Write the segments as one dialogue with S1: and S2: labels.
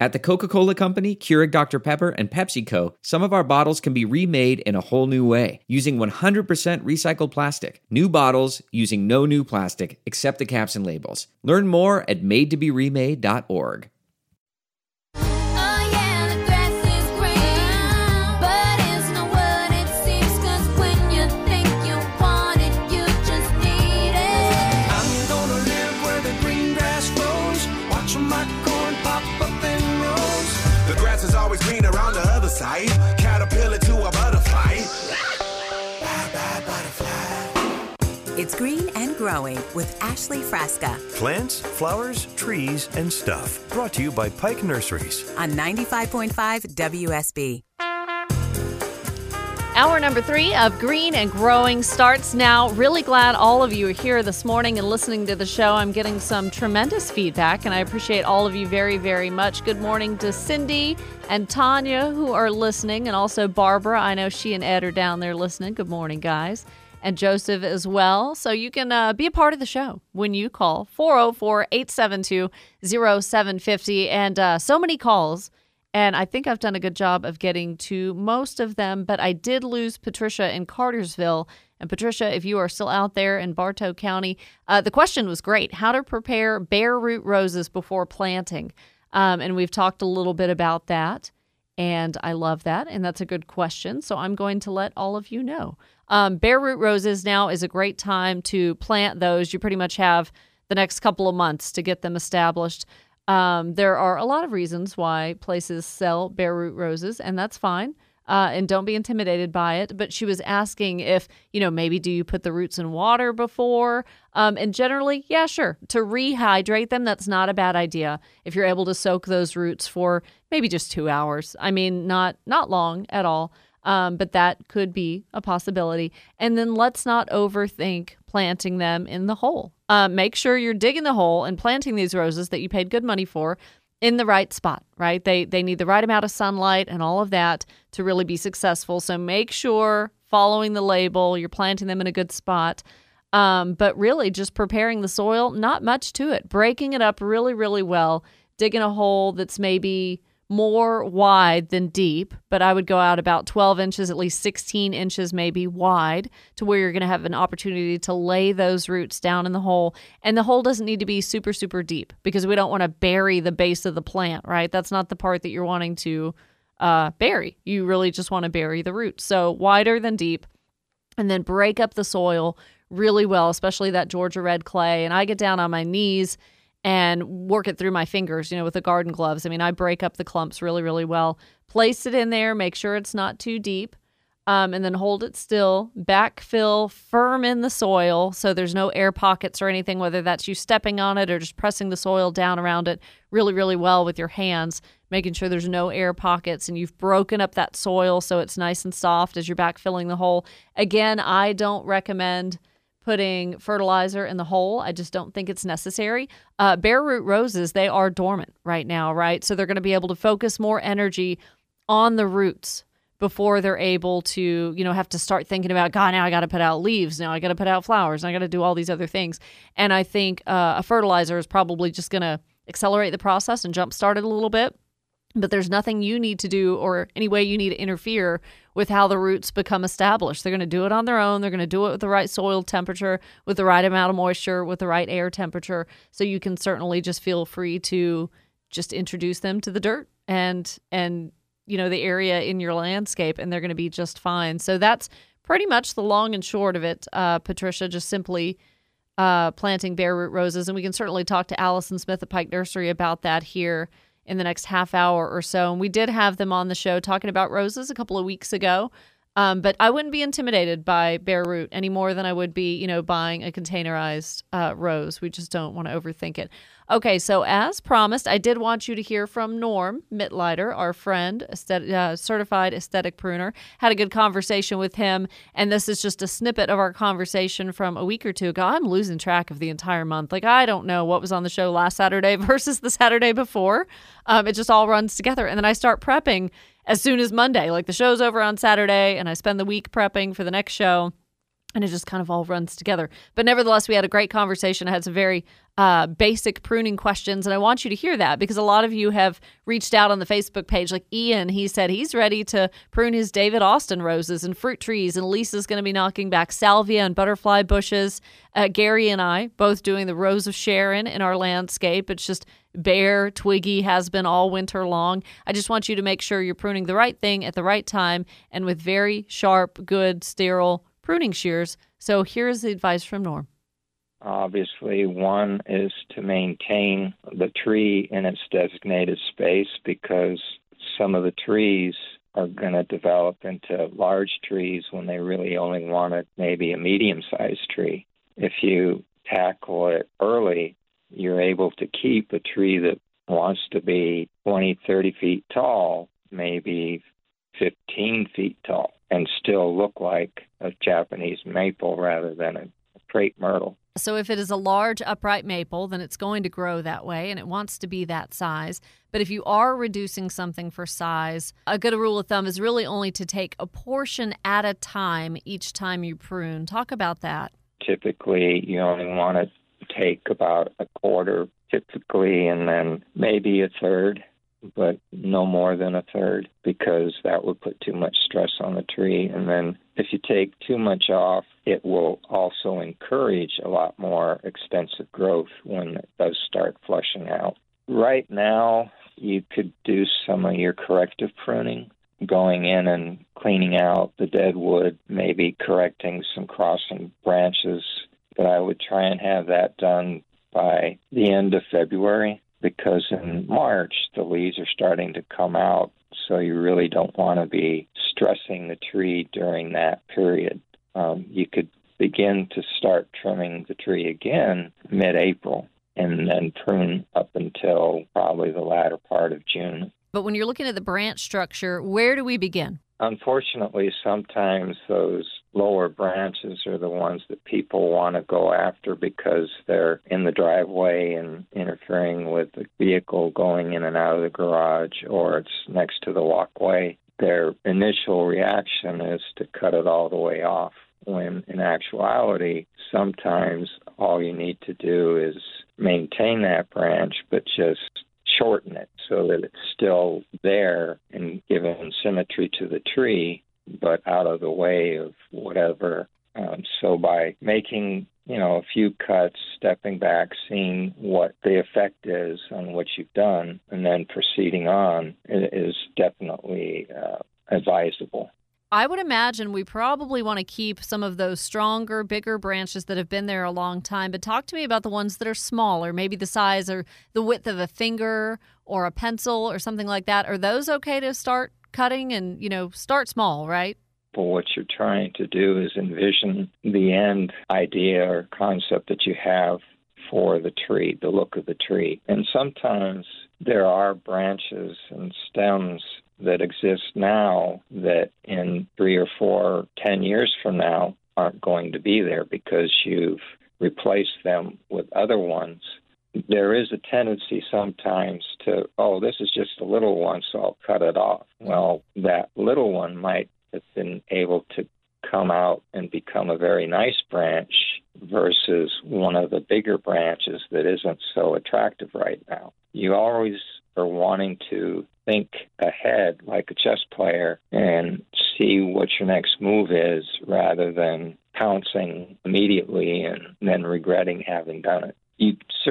S1: At the Coca Cola Company, Keurig Dr. Pepper, and PepsiCo, some of our bottles can be remade in a whole new way using 100% recycled plastic. New bottles using no new plastic except the caps and labels. Learn more at madetoberemade.org.
S2: Growing with Ashley Frasca
S3: Plants, flowers, trees, and stuff. Brought to you by Pike Nurseries.
S2: on 95.5 WSB.
S4: Hour number three of Green and Growing starts now. Really glad all of you are here this morning and listening to the show. I'm getting some tremendous feedback, and I appreciate all of you very, very much. Good morning to Cindy and Tanya who are listening, and also Barbara. I know she and Ed are down there listening. Good morning, guys. And Joseph as well. So you can uh, be a part of the show when you call 404 872 0750. And uh, so many calls. And I think I've done a good job of getting to most of them, but I did lose Patricia in Cartersville. And Patricia, if you are still out there in Bartow County, uh, the question was great how to prepare bare root roses before planting. Um, and we've talked a little bit about that. And I love that. And that's a good question. So I'm going to let all of you know. Um, bare root roses now is a great time to plant those. You pretty much have the next couple of months to get them established. Um, there are a lot of reasons why places sell bare root roses, and that's fine. Uh, and don't be intimidated by it. But she was asking if, you know, maybe do you put the roots in water before? Um, and generally, yeah, sure. To rehydrate them, that's not a bad idea. If you're able to soak those roots for maybe just two hours. I mean, not not long at all. Um, but that could be a possibility. And then let's not overthink planting them in the hole. Uh, make sure you're digging the hole and planting these roses that you paid good money for in the right spot, right? They they need the right amount of sunlight and all of that to really be successful. So make sure following the label, you're planting them in a good spot. Um, but really just preparing the soil, not much to it. Breaking it up really, really well, digging a hole that's maybe more wide than deep, but I would go out about 12 inches, at least 16 inches maybe wide, to where you're going to have an opportunity to lay those roots down in the hole. And the hole doesn't need to be super, super deep because we don't want to bury the base of the plant, right? That's not the part that you're wanting to uh, bury. You really just want to bury the roots. So wider than deep, and then break up the soil really well, especially that Georgia red clay. And I get down on my knees and work it through my fingers, you know, with the garden gloves. I mean, I break up the clumps really, really well. Place it in there, make sure it's not too deep, um, and then hold it still. Backfill firm in the soil so there's no air pockets or anything, whether that's you stepping on it or just pressing the soil down around it really, really well with your hands, making sure there's no air pockets and you've broken up that soil so it's nice and soft as you're backfilling the hole. Again, I don't recommend putting fertilizer in the hole. I just don't think it's necessary. Uh, bare root roses, they are dormant right now, right? So they're going to be able to focus more energy on the roots before they're able to, you know, have to start thinking about, God, now I got to put out leaves. Now I got to put out flowers. I got to do all these other things. And I think uh, a fertilizer is probably just going to accelerate the process and jumpstart it a little bit but there's nothing you need to do or any way you need to interfere with how the roots become established. They're going to do it on their own. They're going to do it with the right soil temperature, with the right amount of moisture, with the right air temperature. So you can certainly just feel free to just introduce them to the dirt and and you know the area in your landscape and they're going to be just fine. So that's pretty much the long and short of it, uh, Patricia. Just simply uh, planting bare root roses, and we can certainly talk to Allison Smith at Pike Nursery about that here in the next half hour or so. And we did have them on the show talking about roses a couple of weeks ago. Um, but I wouldn't be intimidated by bare root any more than I would be, you know, buying a containerized uh, rose. We just don't want to overthink it. Okay, so as promised, I did want you to hear from Norm Mitleider, our friend, uh, certified aesthetic pruner. Had a good conversation with him, and this is just a snippet of our conversation from a week or two ago. I'm losing track of the entire month. Like I don't know what was on the show last Saturday versus the Saturday before. Um, it just all runs together, and then I start prepping as soon as Monday. Like the show's over on Saturday, and I spend the week prepping for the next show and it just kind of all runs together. But nevertheless, we had a great conversation. I had some very uh, basic pruning questions. And I want you to hear that because a lot of you have reached out on the Facebook page. Like Ian, he said he's ready to prune his David Austin roses and fruit trees. And Lisa's going to be knocking back salvia and butterfly bushes. Uh, Gary and I both doing the Rose of Sharon in our landscape. It's just bare, twiggy, has been all winter long. I just want you to make sure you're pruning the right thing at the right time and with very sharp, good, sterile pruning shears. So here's the advice from Norm.
S5: Obviously, one is to maintain the tree in its designated space because some of the trees are going to develop into large trees when they really only wanted maybe a medium sized tree. If you tackle it early, you're able to keep a tree that wants to be 20, 30 feet tall, maybe 15 feet tall, and still look like a Japanese maple rather than a crepe myrtle.
S4: So if it is a large upright maple, then it's going to grow that way and it wants to be that size. But if you are reducing something for size, a good rule of thumb is really only to take a portion at a time each time you prune. Talk about that.
S5: Typically, you only want to take about a quarter, typically, and then maybe a third, but no more than a third because that would put too much stress on the tree. And then if you take too much off, it will also encourage a lot more extensive growth when it does start flushing out. Right now, you could do some of your corrective pruning, going in and cleaning out the dead wood, maybe correcting some crossing branches. But I would try and have that done by the end of February because in March the leaves are starting to come out, so you really don't want to be stressing the tree during that period. Um, you could begin to start trimming the tree again mid April and then prune up until probably the latter part of June.
S4: But when you're looking at the branch structure, where do we begin?
S5: Unfortunately, sometimes those lower branches are the ones that people want to go after because they're in the driveway and interfering with the vehicle going in and out of the garage or it's next to the walkway. Their initial reaction is to cut it all the way off when in actuality, sometimes all you need to do is maintain that branch, but just shorten it so that it's still there and giving symmetry to the tree, but out of the way of whatever. Um, so by making you know a few cuts, stepping back, seeing what the effect is on what you've done, and then proceeding on is definitely uh, advisable.
S4: I would imagine we probably want to keep some of those stronger, bigger branches that have been there a long time. But talk to me about the ones that are smaller, maybe the size or the width of a finger or a pencil or something like that. Are those okay to start cutting and, you know, start small, right?
S5: But what you're trying to do is envision the end idea or concept that you have for the tree, the look of the tree. And sometimes there are branches and stems that exist now that in three or four, ten years from now aren't going to be there because you've replaced them with other ones. There is a tendency sometimes to, oh, this is just a little one, so I'll cut it off. Well, that little one might have been able to come out and become a very nice branch versus one of the bigger branches that isn't so attractive right now. You always are wanting to think ahead like a chess player and see what your next move is rather than pouncing immediately and then regretting having done it.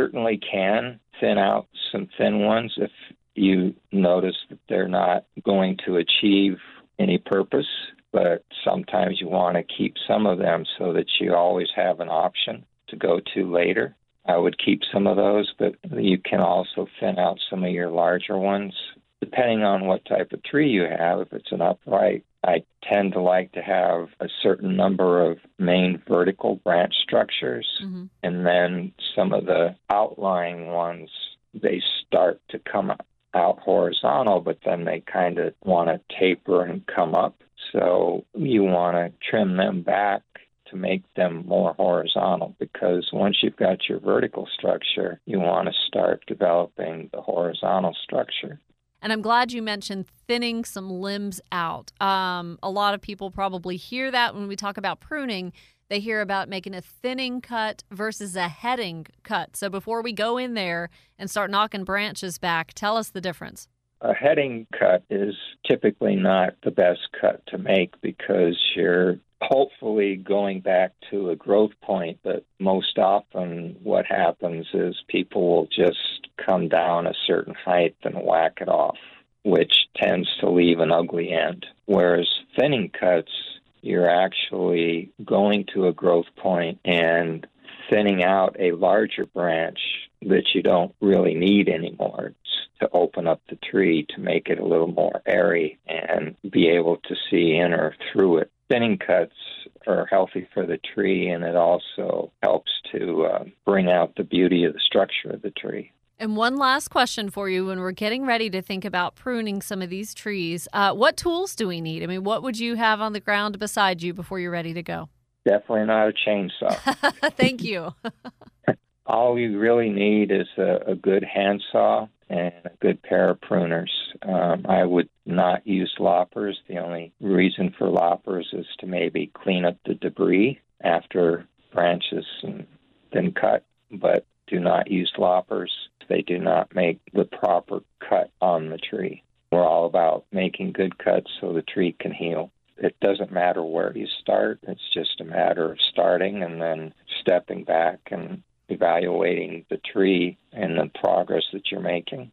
S5: Certainly can thin out some thin ones if you notice that they're not going to achieve any purpose, but sometimes you want to keep some of them so that you always have an option to go to later. I would keep some of those, but you can also thin out some of your larger ones. Depending on what type of tree you have, if it's an upright, I tend to like to have a certain number of main vertical branch structures,
S4: Mm-hmm.
S5: and then some of the outlying ones, they start to come out horizontal, but then they kind of want to taper and come up. So you want to trim them back to make them more horizontal because once you've got your vertical structure, you want to start developing the horizontal structure.
S4: And I'm glad you mentioned thinning some limbs out. Um, a lot of people probably hear that when we talk about pruning. they hear about making a thinning cut versus a heading cut. So before we go in there and start knocking branches back, tell us the difference.
S5: A heading cut is typically not the best cut to make because you're hopefully going back to a growth point, but most often what happens is people will just come down a certain height and whack it off, which tends to leave an ugly end. Whereas thinning cuts, you're actually going to a growth point and thinning out a larger branch that you don't really need anymore to open up the tree to make it a little more airy and be able to see in or through it. Thinning cuts are healthy for the tree and it also helps to uh, bring out the beauty of the structure of the tree.
S4: And one last question for you when we're getting ready to think about pruning some of these trees. Uh, what tools do we need? I mean, what would you have on the ground beside you before you're ready to go?
S5: Definitely not a chainsaw.
S4: Thank you.
S5: All you really need is a, a good handsaw and a good pair of pruners. Um, I would not use loppers. The only reason for loppers is to maybe clean up the debris after branches and been cut, but do not use loppers. They do not make the proper cut on the tree. We're all about making good cuts so the tree can heal. It doesn't matter where you start, it's just a matter of starting and then stepping back and evaluating the tree and the progress that you're making.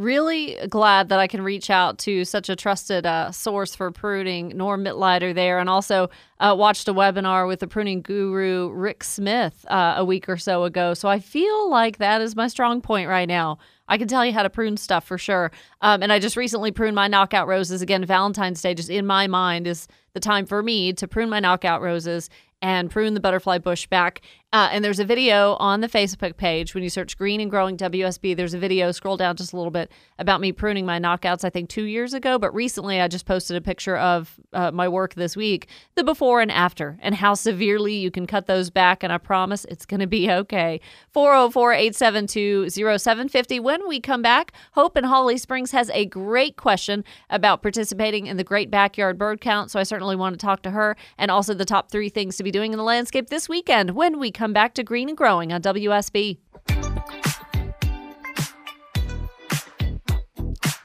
S4: Really glad that I can reach out to such a trusted uh, source for pruning, Norm Mitleider there, and also uh, watched a webinar with the pruning guru Rick Smith uh, a week or so ago. So I feel like that is my strong point right now. I can tell you how to prune stuff for sure. Um, and I just recently pruned my knockout roses. Again, Valentine's Day, just in my mind, is the time for me to prune my knockout roses and prune the butterfly bush back. Uh, and there's a video on the Facebook page when you search Green and Growing WSB. There's a video, scroll down just a little bit, about me pruning my knockouts, I think two years ago. But recently, I just posted a picture of uh, my work this week, the before and after, and how severely you can cut those back. And I promise it's going to be okay. 404 872 0750. When we come back, Hope in Holly Springs has a great question about participating in the Great Backyard Bird Count. So I certainly want to talk to her and also the top three things to be doing in the landscape this weekend when we come back to Green and Growing on WSB.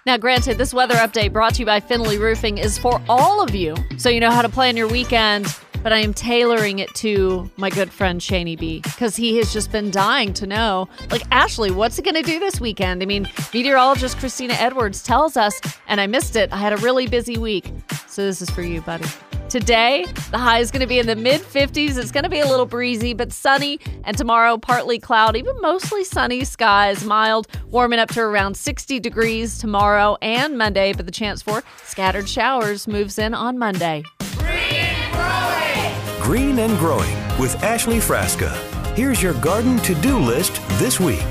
S4: Now, granted, this weather update brought to you by Finley Roofing is for all of you, so you know how to plan your weekend. But I am tailoring it to my good friend Shaney B because he has just been dying to know, like, Ashley, what's it going to do this weekend? I mean, meteorologist Christina Edwards tells us, and I missed it. I had a really busy week. So this is for you, buddy. Today, the high is going to be in the mid 50s. It's going to be a little breezy, but sunny. And tomorrow, partly cloudy, but mostly sunny skies, mild, warming up to around 60 degrees tomorrow and Monday. But the chance for scattered showers moves in on Monday.
S3: Green and Growing with Ashley Frasca. Here's your garden to do list this week.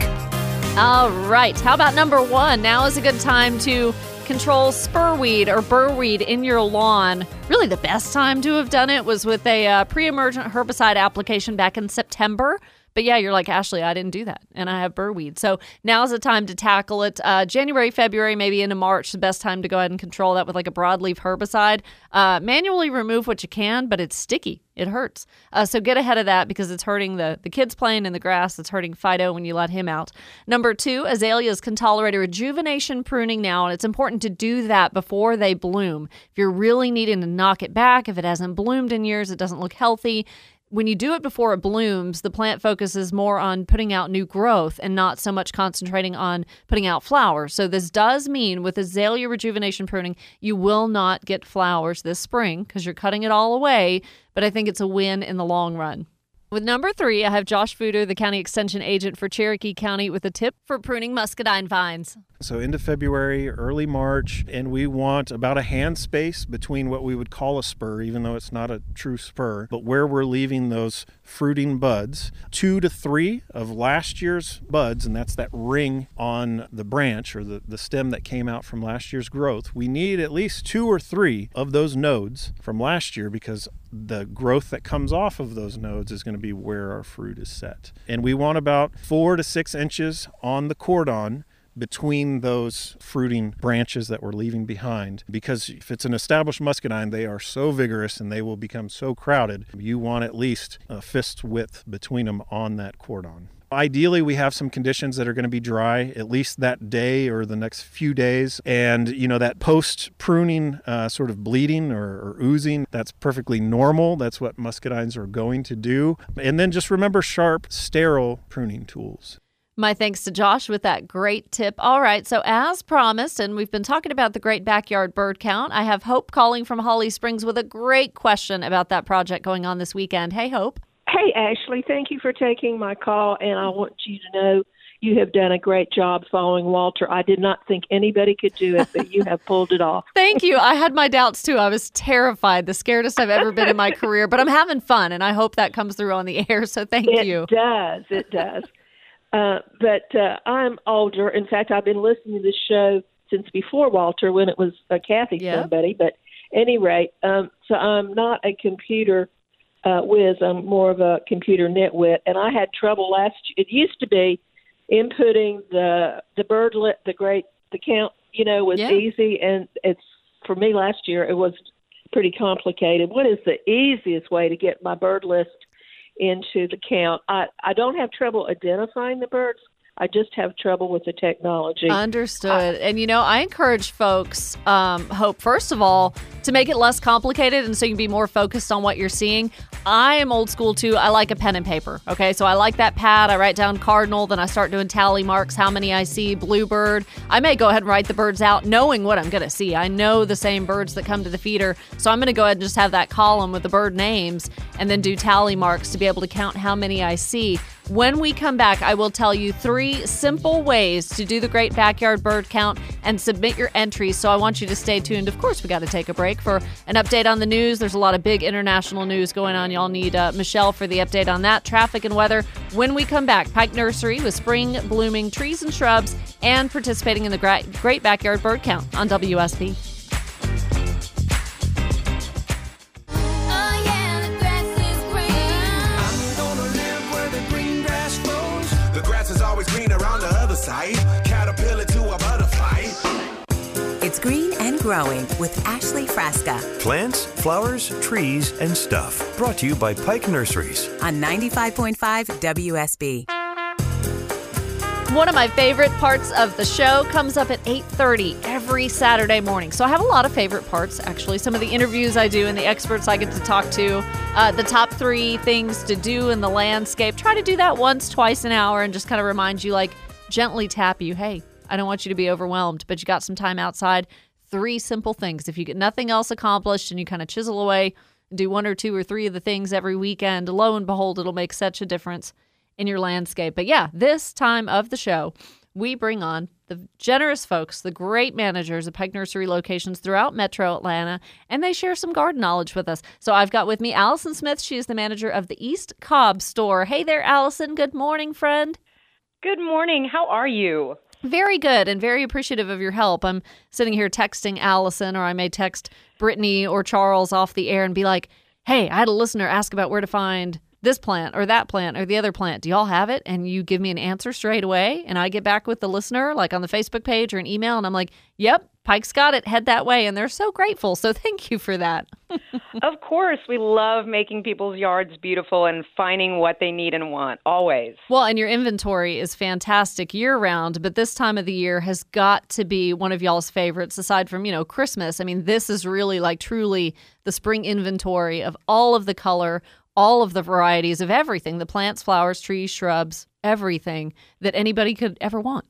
S4: All right. How about number one? Now is a good time to control spurweed or burrweed in your lawn. Really, the best time to have done it was with a uh, pre emergent herbicide application back in September. But yeah, you're like, Ashley, I didn't do that. And I have burrweed. So now's the time to tackle it. Uh, January, February, maybe into March, the best time to go ahead and control that with like a broadleaf herbicide. Uh, manually remove what you can, but it's sticky. It hurts. Uh, so get ahead of that because it's hurting the, the kids playing in the grass. It's hurting Fido when you let him out. Number two, azaleas can tolerate a rejuvenation pruning now, and it's important to do that before they bloom. If you're really needing to knock it back, if it hasn't bloomed in years, it doesn't look healthy, when you do it before it blooms, the plant focuses more on putting out new growth and not so much concentrating on putting out flowers. So, this does mean with azalea rejuvenation pruning, you will not get flowers this spring because you're cutting it all away. But I think it's a win in the long run. With number three, I have Josh Fuder, the county extension agent for Cherokee County, with a tip for pruning muscadine vines.
S6: So into February, early March, and we want about a hand space between what we would call a spur, even though it's not a true spur, but where we're leaving those fruiting buds, two to three of last year's buds, and that's that ring on the branch or the, the stem that came out from last year's growth. We need at least two or three of those nodes from last year because the growth that comes off of those nodes is going to be where our fruit is set. And we want about four to six inches on the cordon between those fruiting branches that we're leaving behind. Because if it's an established muscadine, they are so vigorous and they will become so crowded. You want at least a fist width between them on that cordon. Ideally, we have some conditions that are going to be dry at least that day or the next few days. And, you know, that post pruning uh, sort of bleeding or, or oozing, that's perfectly normal. That's what muscadines are going to do. And then just remember sharp, sterile pruning tools.
S4: My thanks to Josh with that great tip. All right, so as promised, and we've been talking about the great backyard bird count, I have Hope calling from Holly Springs with a great question about that project going on this weekend. Hey, Hope.
S7: Hey, Ashley, thank you for taking my call, and I want you to know you have done a great job following Walter. I did not think anybody could do it, but you have pulled it off.
S4: Thank you. I had my doubts too. I was terrified, the scaredest I've ever been in my career, but I'm having fun, and I hope that comes through on the air. So thank
S7: it
S4: you.
S7: It does. It does. Uh, but uh, I'm older. In fact, I've been listening to this show since before Walter, when it was uh, Kathy
S4: Yeah.
S7: somebody. But any rate, um, so I'm not a computer uh, whiz. I'm more of a computer nitwit, and I had trouble last. It used to be inputting the the bird lit, the great the count. You know, was
S4: Yeah.
S7: easy, and it's for me last year. It was pretty complicated. What is the easiest way to get my bird list into the count? I I don't have trouble identifying the birds. I just have trouble with the technology.
S4: Understood. and you know, I encourage folks, um, Hope, first of all, to make it less complicated and so you can be more focused on what you're seeing. I am old school too. I like a pen and paper. Okay. So I like that pad. I write down cardinal, then I start doing tally marks, how many I see, bluebird. I may go ahead and write the birds out knowing what I'm going to see. I know the same birds that come to the feeder. So I'm going to go ahead and just have that column with the bird names and then do tally marks to be able to count how many I see. When we come back, I will tell you three simple ways to do the Great Backyard Bird Count and submit your entries. So I want you to stay tuned. Of course, we got to take a break for an update on the news. There's a lot of big international news going on. Y'all need uh, Michelle for the update on that, traffic and weather. When we come back, Pike Nursery with spring blooming trees and shrubs and participating in the Great Backyard Bird Count on WSB.
S2: Green and Growing with Ashley Frasca
S3: Plants, flowers, trees, and stuff. Brought to you by Pike Nurseries.
S2: on 95.5 WSB.
S4: One of my favorite parts of the show comes up at 8:30 every Saturday morning. So I have a lot of favorite parts actually. Some of the interviews I do and the experts I get to talk to, uh, the top three things to do in the landscape. Try to do that once, twice an hour, and just kind of remind you, like gently tap you, hey, I don't want you to be overwhelmed, but you got some time outside. Three simple things. If you get nothing else accomplished and you kind of chisel away do one or two or three of the things every weekend, lo and behold, it'll make such a difference in your landscape. But yeah, this time of the show, we bring on the generous folks, the great managers of Pike Nursery locations throughout Metro Atlanta, and they share some garden knowledge with us. So I've got with me Allison Smith. She is the manager of the East Cobb store. Hey there, Allison. Good morning, friend.
S8: Good morning. How are you?
S4: Very good and very appreciative of your help. I'm sitting here texting Allison, or I may text Brittany or Charles off the air and be like, hey, I had a listener ask about where to find this plant or that plant or the other plant. Do y'all have it? And you give me an answer straight away. And I get back with the listener, like on the Facebook page or an email, and I'm like, yep, Pike's got it. Head that way. And they're so grateful. So thank you for that.
S8: of course, we love making people's yards beautiful and finding what they need and want, always.
S4: Well, and your inventory is fantastic year round, but this time of the year has got to be one of y'all's favorites aside from, you know, Christmas. I mean, this is really like truly the spring inventory of all of the color, all of the varieties of everything the plants, flowers, trees, shrubs, everything that anybody could ever want.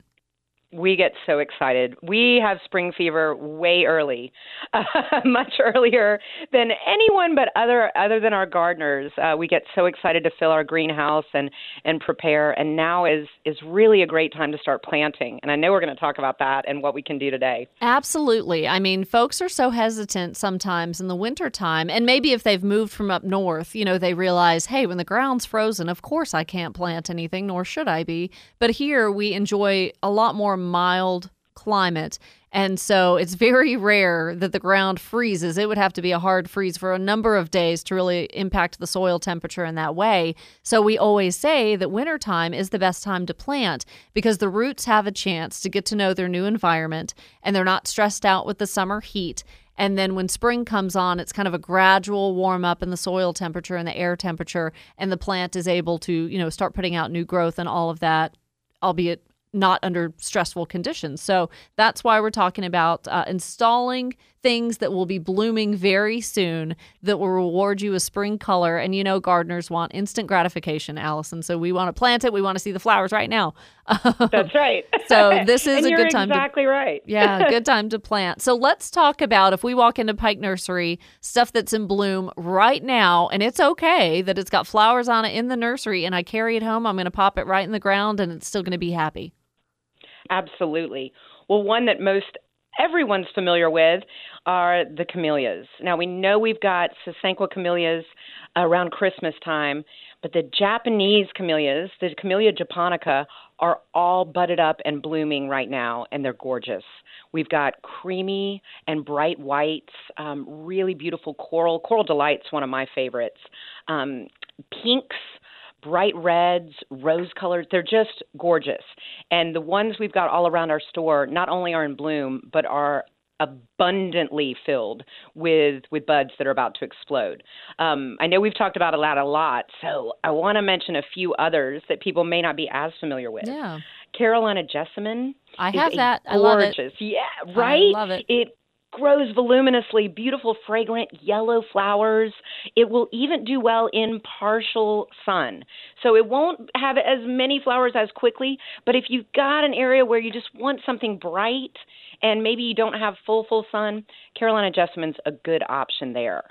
S8: We get so excited. We have spring fever way early, much earlier than anyone but other other than our gardeners. Uh, we get so excited to fill our greenhouse and and prepare. And now is is really a great time to start planting. And I know we're going to talk about that and what we can do today.
S4: Absolutely. I mean, folks are so hesitant sometimes in the winter time, And maybe if they've moved from up north, you know, they realize, hey, when the ground's frozen, of course I can't plant anything, nor should I be. But here we enjoy a lot more mild climate. And so it's very rare that the ground freezes. It would have to be a hard freeze for a number of days to really impact the soil temperature in that way. So we always say that wintertime is the best time to plant because the roots have a chance to get to know their new environment and they're not stressed out with the summer heat. And then when spring comes on, it's kind of a gradual warm up in the soil temperature and the air temperature, and the plant is able to, you know, start putting out new growth and all of that, albeit not under stressful conditions. So that's why we're talking about uh, installing things that will be blooming very soon that will reward you a spring color. And you know, gardeners want instant gratification, Allison. So we want to plant it. We want to see the flowers right now.
S8: That's right.
S4: So this is a good time to
S8: exactly right.
S4: yeah, good time to plant. So let's talk about if we walk into Pike Nursery, stuff that's in bloom right now, and it's okay that it's got flowers on it in the nursery, and I carry it home. I'm going to pop it right in the ground, and it's still going to be happy.
S8: Absolutely. Well, one that most everyone's familiar with are the camellias. Now, we know we've got Sasanqua camellias around Christmas time, but the Japanese camellias, the Camellia japonica, are all budded up and blooming right now, and they're gorgeous. We've got creamy and bright whites, um, really beautiful coral. Coral Delight's one of my favorites. Um, pinks, bright reds, rose colored. They're just gorgeous. And the ones we've got all around our store not only are in bloom, but are abundantly filled with with buds that are about to explode. Um, I know we've talked about that a lot, so I want to mention a few others that people may not be as familiar with.
S4: Yeah.
S8: Carolina jessamine.
S4: I have
S8: a
S4: that. I love it.
S8: Yeah, right.
S4: I love it.
S8: It grows voluminously, beautiful, fragrant yellow flowers. It will even do well in partial sun. So it won't have as many flowers as quickly, but if you've got an area where you just want something bright and maybe you don't have full, full sun, Carolina Jessamine's a good option there.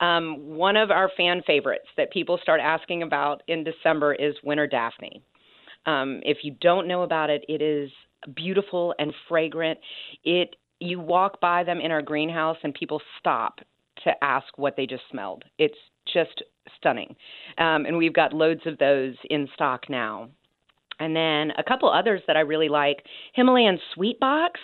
S8: Um, one of our fan favorites that people start asking about in December is Winter Daphne. Um, if you don't know about it, it is beautiful and fragrant. It you walk by them in our greenhouse and people stop to ask what they just smelled. It's just stunning. Um, and we've got loads of those in stock now. And then a couple others that I really like. Himalayan Sweet Box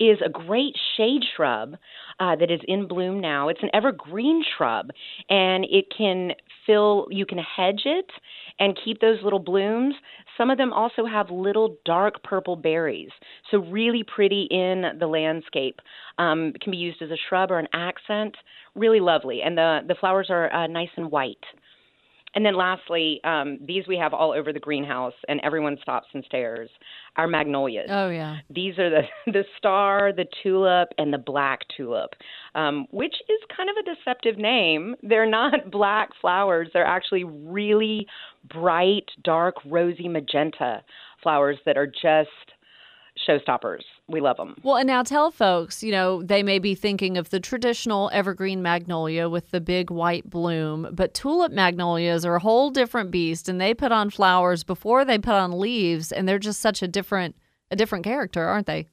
S8: is a great shade shrub uh, that is in bloom now. It's an evergreen shrub, and it can fill. You can hedge it and keep those little blooms. Some of them also have little dark purple berries, so really pretty in the landscape. Um, can be used as a shrub or an accent. Really lovely, and the the flowers are uh, nice and white. And then lastly, um, these we have all over the greenhouse, and everyone stops and stares. Our magnolias.
S4: Oh yeah.
S8: These are the the star, the tulip, and the black tulip, um, which is kind of a deceptive name. They're not black flowers. They're actually really bright, dark, rosy magenta flowers that are just showstoppers. We love them.
S4: Well, and now tell folks, you know, they may be thinking of the traditional evergreen magnolia with the big white bloom, but tulip magnolias are a whole different beast and they put on flowers before they put on leaves and they're just such a different a different character, aren't they?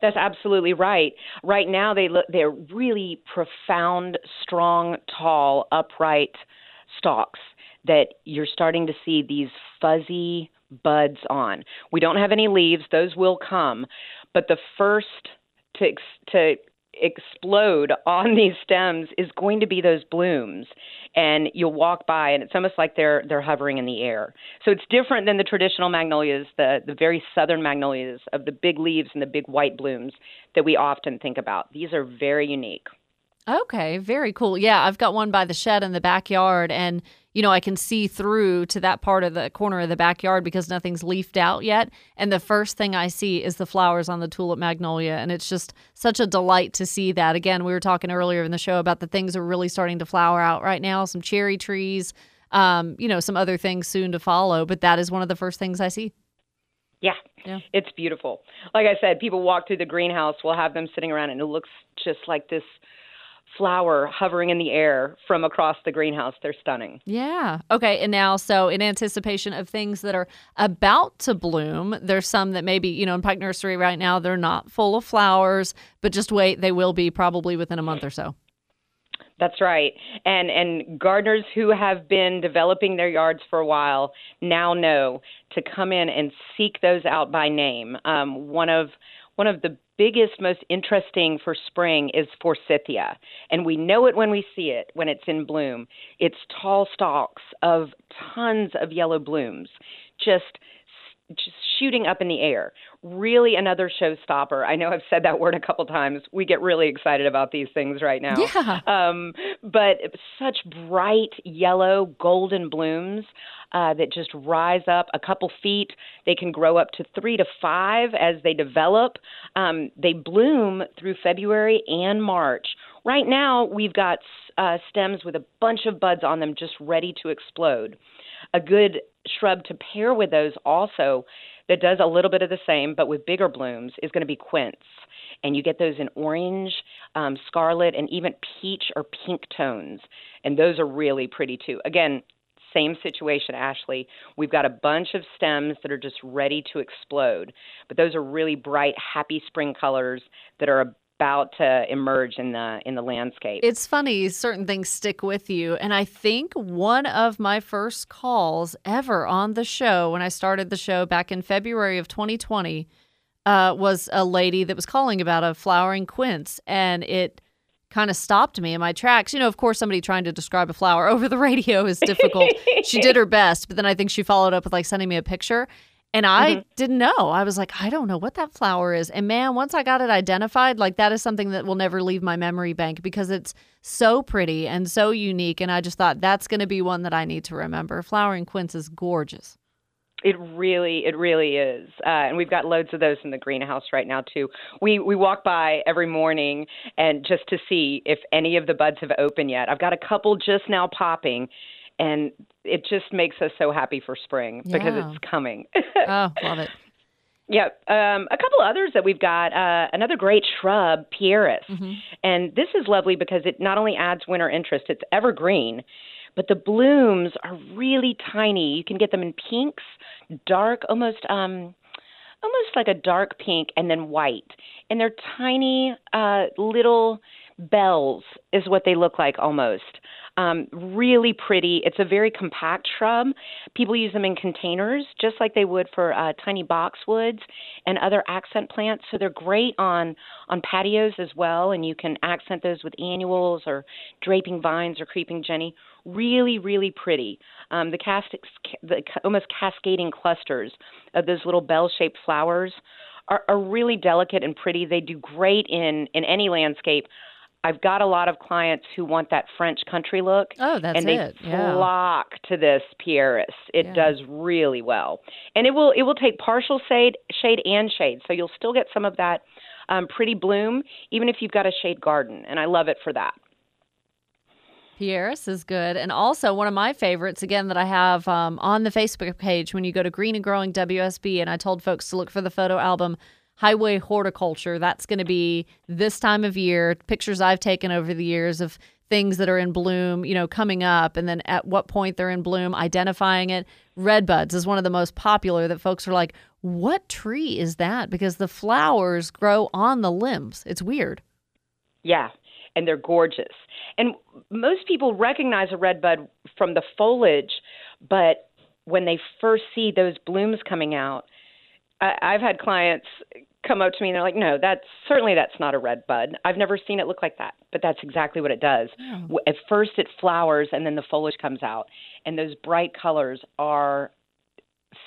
S8: That's absolutely right. Right now, they look they're really profound, strong, tall, upright stalks that you're starting to see these fuzzy buds on. We don't have any leaves; those will come, but the first to ex- to explode on these stems is going to be those blooms. And you'll walk by and it's almost like they're they're hovering in the air. So it's different than the traditional magnolias the the very southern magnolias of the big leaves and the big white blooms that we often think about. These are very unique.
S4: Okay, very cool. Yeah, I've got one by the shed in the backyard, and you know I can see through to that part of the corner of the backyard because nothing's leafed out yet. And the first thing I see is the flowers on the tulip magnolia, and it's just such a delight to see that. Again, we were talking earlier in the show about the things that are really starting to flower out right now. Some cherry trees, um, you know, some other things soon to follow, but that is one of the first things I see.
S8: yeah
S4: Yeah.
S8: it's beautiful like i said people walk through the greenhouse we'll have them sitting around and it looks just like this flower hovering in the air from across the greenhouse they're stunning
S4: Yeah. Okay. And now, so in anticipation of things that are about to bloom, there's some that maybe, you know, in Pike Nursery right now, they're not full of flowers, but just wait, they will be probably within a month or so.
S8: That's right. And and gardeners who have been developing their yards for a while now know to come in and seek those out by name. Um, one of one of the biggest, most interesting for spring is forsythia. And we know it when we see it, when it's in bloom. It's tall stalks of tons of yellow blooms, just just shooting up in the air. Really another showstopper. I know I've said that word a couple times. We get really excited about these things right now.
S4: Yeah.
S8: Um, but such bright yellow, golden blooms uh, that just rise up a couple feet. They can grow up to three to five as they develop. Um, they bloom through February and March. Right now, we've got uh, stems with a bunch of buds on them just ready to explode. A good shrub to pair with those also that does a little bit of the same but with bigger blooms is going to be quince. And you get those in orange, um, scarlet, and even peach or pink tones. And those are really pretty too. Again, same situation, Ashley. We've got a bunch of stems that are just ready to explode, but those are really bright, happy spring colors that are about to emerge in the in the landscape.
S4: It's funny, certain things stick with you. And I think one of my first calls ever on the show when I started the show back in February of 2020 uh, was a lady that was calling about a flowering quince. And it kind of stopped me in my tracks. You know, of course, somebody trying to describe a flower over the radio is difficult. she did her best, but then I think she followed up with like sending me a picture. And I
S8: Mhm.
S4: didn't know. I was like, I don't know what that flower is. And man, once I got it identified, like that is something that will never leave my memory bank because it's so pretty and so unique. And I just thought that's going to be one that I need to remember. Flowering quince is gorgeous.
S8: It really, it really is, uh, and we've got loads of those in the greenhouse right now too. We we walk by every morning and just to see if any of the buds have opened yet. I've got a couple just now popping, and it just makes us so happy for spring because it's coming.
S4: Oh, love it.
S8: Yep. Um, a couple others that we've got. Uh, another great shrub, Pieris. And this is lovely because it not only adds winter interest, it's evergreen, but the blooms are really tiny. You can get them in pinks, dark, almost um, almost like a dark pink, and then white. And they're tiny uh, little bells, is what they look like almost. Um, really pretty. It's a very compact shrub. People use them in containers, just like they would for uh, tiny boxwoods and other accent plants. So they're great on on patios as well, and you can accent those with annuals or draping vines or creeping jenny. Really, really pretty. Um, the cast the almost cascading clusters of those little bell-shaped flowers are, are really delicate and pretty. They do great in in any landscape. I've got a lot of clients who want that French country look.
S4: Oh, that's
S8: and they
S4: it. Yeah.
S8: flock to this Pieris. It
S4: Yeah.
S8: does really well, and it will it will take partial shade shade and shade, so you'll still get some of that um, pretty bloom, even if you've got a shade garden, and I love it for that.
S4: Pieris is good. And also, one of my favorites, again, that I have um, on the Facebook page when you go to Green and Growing WSB, and I told folks to look for the photo album Highway Horticulture. That's going to be this time of year, pictures I've taken over the years of things that are in bloom, you know, coming up, and then at what point they're in bloom, identifying it. Red buds is one of the most popular that folks are like, what tree is that? Because the flowers grow on the limbs. It's weird.
S8: Yeah, and they're gorgeous. And most people recognize a redbud from the foliage, but when they first see those blooms coming out, I, I've had clients come up to me and they're like, "No, that's certainly that's not a red bud. I've never seen it look like that." But that's exactly what it does. W At first, it flowers and then the foliage comes out, and those bright colors are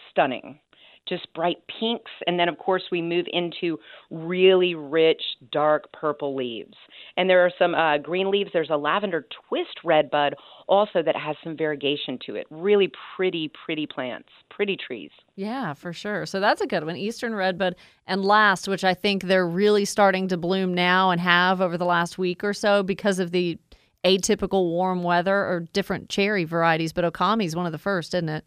S8: stunning. Just bright pinks, and then of course we move into really rich, dark purple leaves. And there are some uh, green leaves. There's a lavender twist red bud also that has some variegation to it. Really pretty, pretty plants, pretty trees.
S4: Yeah, for sure. So that's a good one. Eastern redbud. And last, which I think they're really starting to bloom now and have over the last week or so because of the atypical warm weather or different cherry varieties. But Okami is one of the first, isn't it?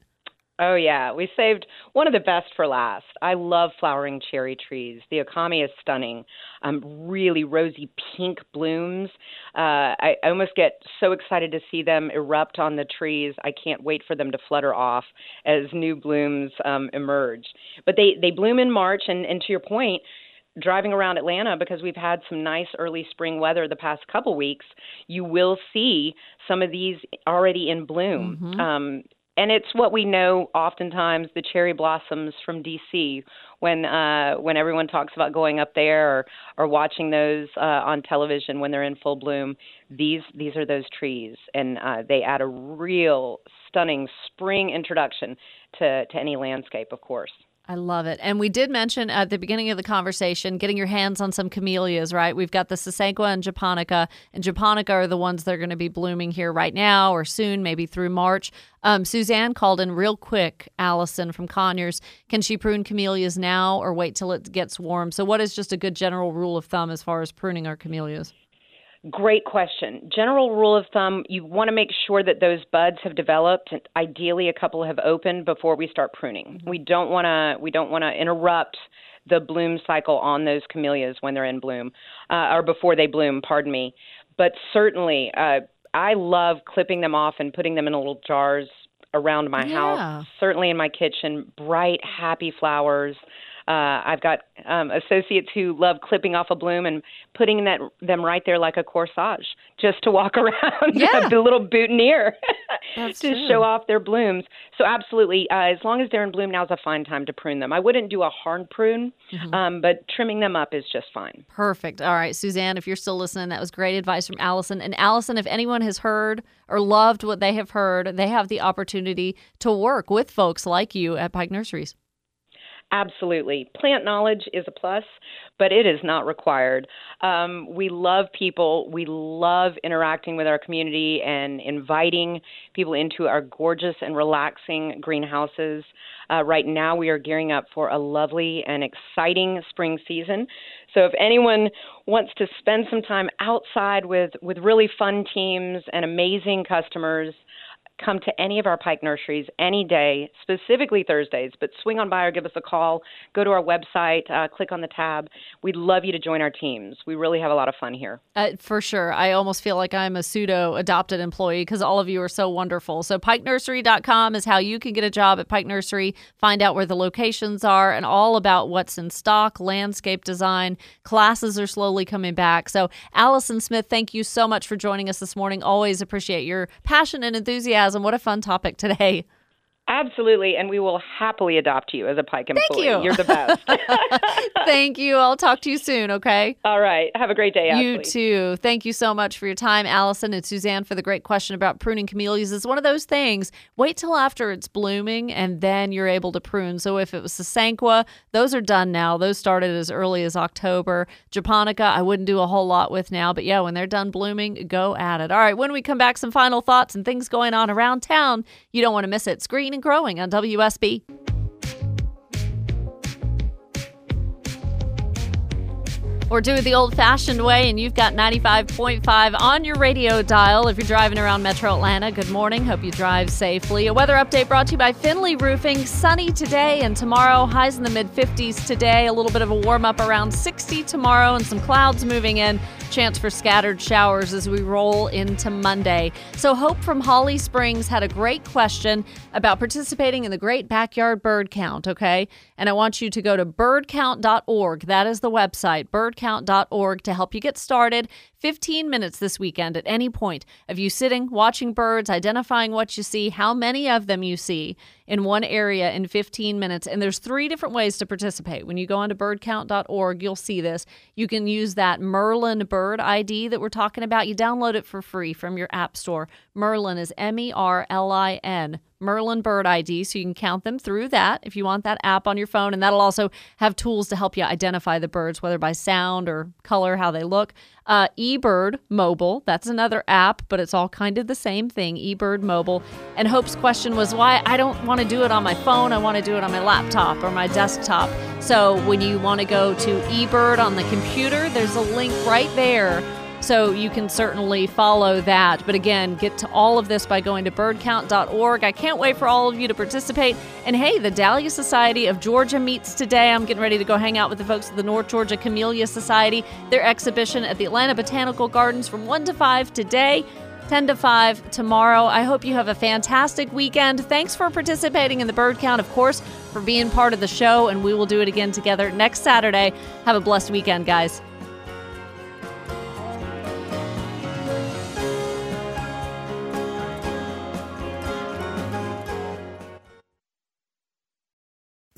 S8: Oh yeah, we saved one of the best for last. I love flowering cherry trees. The okami is stunning. Um, really rosy pink blooms. Uh, I, I almost get so excited to see them erupt on the trees. I can't wait for them to flutter off as new blooms um, emerge. But they they bloom in March, and and to your point, driving around Atlanta because we've had some nice early spring weather the past couple weeks, you will see some of these already in bloom. Um, and it's what we know oftentimes the cherry blossoms from DC when uh, when everyone talks about going up there or, or watching those uh, on television when they're in full bloom. These these are those trees, and uh, they add a real stunning spring introduction to to any landscape, of course.
S4: I love it. And we did mention at the beginning of the conversation getting your hands on some camellias, right? We've got the Sasanqua and Japonica, and Japonica are the ones that are going to be blooming here right now or soon, maybe through March. Um, Suzanne called in real quick, Allison from Conyers. Can she prune camellias now or wait till it gets warm? So, what is just a good general rule of thumb as far as pruning our camellias?
S8: Great question. General rule of thumb you want to make sure that those buds have developed and ideally a couple have opened before we start pruning. We don't want to we don't want to interrupt the bloom cycle on those camellias when they're in bloom uh, or before they bloom, pardon me. But certainly uh, I love clipping them off and putting them in little jars around my
S4: Yeah.
S8: house, certainly in my kitchen, bright happy flowers. Uh, I've got um, associates who love clipping off a bloom and putting that them right there like a corsage, just to walk around,
S4: Yeah.
S8: the little boutonniere, to
S4: true.
S8: show off their blooms. So absolutely, uh, as long as they're in bloom, now's a fine time to prune them. I wouldn't do a hard prune,
S4: Mm-hmm.
S8: um, but trimming them up is just fine.
S4: Perfect. All right, Suzanne, if you're still listening, that was great advice from Allison. And Allison, if anyone has heard or loved what they have heard, they have the opportunity to work with folks like you at Pike Nurseries.
S8: Absolutely. Plant knowledge is a plus, but it is not required. Um, we love people. We love interacting with our community and inviting people into our gorgeous and relaxing greenhouses. Uh, right now, we are gearing up for a lovely and exciting spring season. So, if anyone wants to spend some time outside with, with really fun teams and amazing customers, come to any of our Pike nurseries any day, specifically Thursdays, but swing on by or give us a call. Go to our website, uh, click on the tab. We'd love you to join our teams. We really have a lot of fun here.
S4: Uh, for sure. I almost feel like I'm a pseudo adopted employee because all of you are so wonderful. So, pikenursery.com is how you can get a job at Pike Nursery, find out where the locations are, and all about what's in stock, landscape design. Classes are slowly coming back. So, Allison Smith, thank you so much for joining us this morning. Always appreciate your passion and enthusiasm. What a fun topic today.
S8: Absolutely, and we will happily adopt you as a Pike employee.
S4: you.
S8: You're the best.
S4: Thank you. I'll talk to you soon, okay?
S8: All right. Have a great day, Ashley.
S4: You too. Thank you so much for your time, Allison and Suzanne, for the great question about pruning camellias. It's one of those things. Wait till after it's blooming, and then you're able to prune. So if it was Sasanqua, those are done now. Those started as early as October. Japonica, I wouldn't do a whole lot with now, but yeah, when they're done blooming, go at it. All right. When we come back, some final thoughts and things going on around town. You don't want to miss it. Green and Growing on WSB. Or do it the old fashioned way, and you've got 95.5 on your radio dial if you're driving around Metro Atlanta. Good morning. Hope you drive safely. A weather update brought to you by Finley Roofing. Sunny today and tomorrow. Highs in the mid 50s today. A little bit of a warm up around 60 tomorrow, and some clouds moving in. Chance for scattered showers as we roll into Monday. So, Hope from Holly Springs had a great question about participating in the Great Backyard Bird Count, okay? And I want you to go to birdcount.org. That is the website, birdcount.org, to help you get started. 15 minutes this weekend at any point of you sitting, watching birds, identifying what you see, how many of them you see in one area in 15 minutes. And there's three different ways to participate. When you go onto birdcount.org, you'll see this. You can use that Merlin bird ID that we're talking about. You download it for free from your app store. Merlin is M E R L I N. Merlin Bird ID, so you can count them through that if you want that app on your phone. And that'll also have tools to help you identify the birds, whether by sound or color, how they look. Uh, eBird Mobile, that's another app, but it's all kind of the same thing. eBird Mobile. And Hope's question was why I don't want to do it on my phone. I want to do it on my laptop or my desktop. So when you want to go to eBird on the computer, there's a link right there so you can certainly follow that. But again, get to all of this by going to birdcount.org. I can't wait for all of you to participate. And hey, the Dahlia Society of Georgia meets today. I'm getting ready to go hang out with the folks of the North Georgia Camellia Society. Their exhibition at the Atlanta Botanical Gardens from 1 to 5 today. 10 to 5 tomorrow. I hope you have a fantastic weekend. Thanks for participating in the bird count, of course, for being part of the show, and we will do it again together next Saturday. Have a blessed weekend, guys.